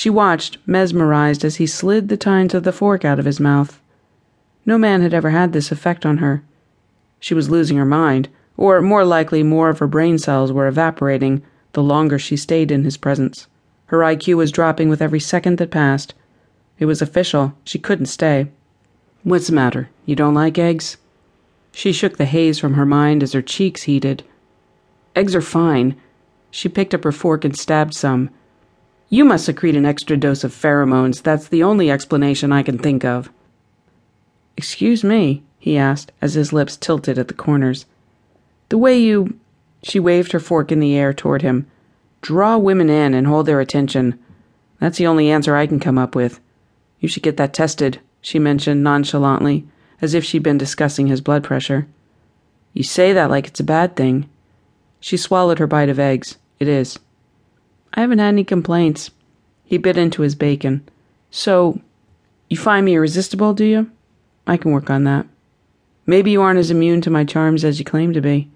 She watched, mesmerized, as he slid the tines of the fork out of his mouth. No man had ever had this effect on her. She was losing her mind, or more likely, more of her brain cells were evaporating the longer she stayed in his presence. Her IQ was dropping with every second that passed. It was official. She couldn't stay. What's the matter? You don't like eggs? She shook the haze from her mind as her cheeks heated. Eggs are fine. She picked up her fork and stabbed some. You must secrete an extra dose of pheromones. That's the only explanation I can think of. Excuse me, he asked as his lips tilted at the corners. The way you. She waved her fork in the air toward him. Draw women in and hold their attention. That's the only answer I can come up with. You should get that tested, she mentioned nonchalantly, as if she'd been discussing his blood pressure. You say that like it's a bad thing. She swallowed her bite of eggs. It is. I haven't had any complaints. He bit into his bacon. So, you find me irresistible, do you? I can work on that. Maybe you aren't as immune to my charms as you claim to be.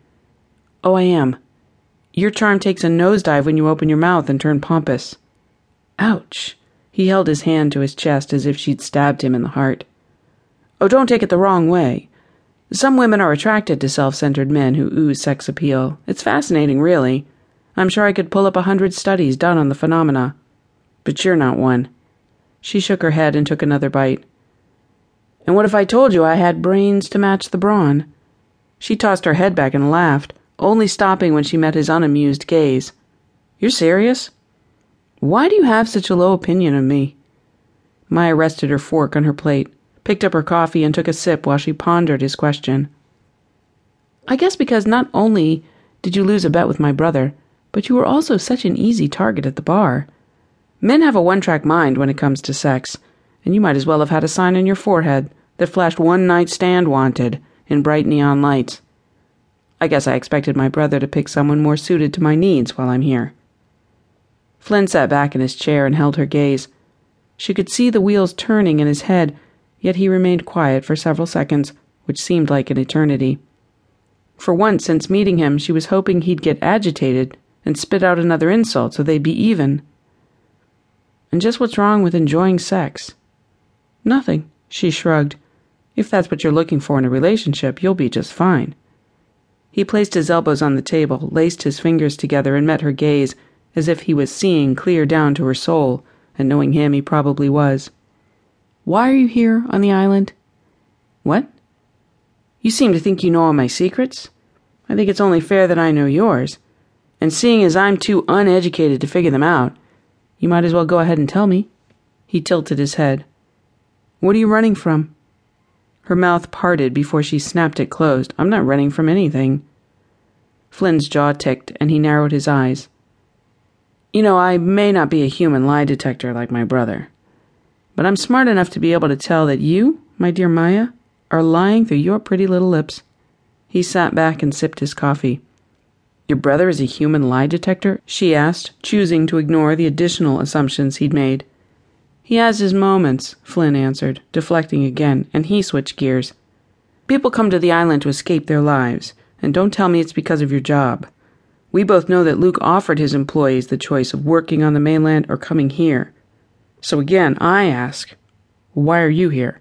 Oh, I am. Your charm takes a nosedive when you open your mouth and turn pompous. Ouch. He held his hand to his chest as if she'd stabbed him in the heart. Oh, don't take it the wrong way. Some women are attracted to self centered men who ooze sex appeal. It's fascinating, really. I'm sure I could pull up a hundred studies done on the phenomena. But you're not one. She shook her head and took another bite. And what if I told you I had brains to match the brawn? She tossed her head back and laughed, only stopping when she met his unamused gaze. You're serious? Why do you have such a low opinion of me? Maya rested her fork on her plate, picked up her coffee, and took a sip while she pondered his question. I guess because not only did you lose a bet with my brother, but you were also such an easy target at the bar. Men have a one track mind when it comes to sex and you might as well have had a sign on your forehead that flashed one night stand wanted in bright neon lights. I guess I expected my brother to pick someone more suited to my needs while I'm here. Flynn sat back in his chair and held her gaze. She could see the wheels turning in his head, yet he remained quiet for several seconds, which seemed like an eternity. For once since meeting him, she was hoping he'd get agitated and spit out another insult so they'd be even. And just what's wrong with enjoying sex? Nothing, she shrugged. If that's what you're looking for in a relationship, you'll be just fine. He placed his elbows on the table, laced his fingers together, and met her gaze as if he was seeing clear down to her soul, and knowing him, he probably was. Why are you here on the island? What? You seem to think you know all my secrets. I think it's only fair that I know yours. And seeing as I'm too uneducated to figure them out, you might as well go ahead and tell me. He tilted his head. What are you running from? Her mouth parted before she snapped it closed. I'm not running from anything. Flynn's jaw ticked, and he narrowed his eyes. You know, I may not be a human lie detector like my brother, but I'm smart enough to be able to tell that you, my dear Maya, are lying through your pretty little lips. He sat back and sipped his coffee. Your brother is a human lie detector? she asked, choosing to ignore the additional assumptions he'd made. He has his moments, Flynn answered, deflecting again, and he switched gears. People come to the island to escape their lives, and don't tell me it's because of your job. We both know that Luke offered his employees the choice of working on the mainland or coming here. So again, I ask, why are you here?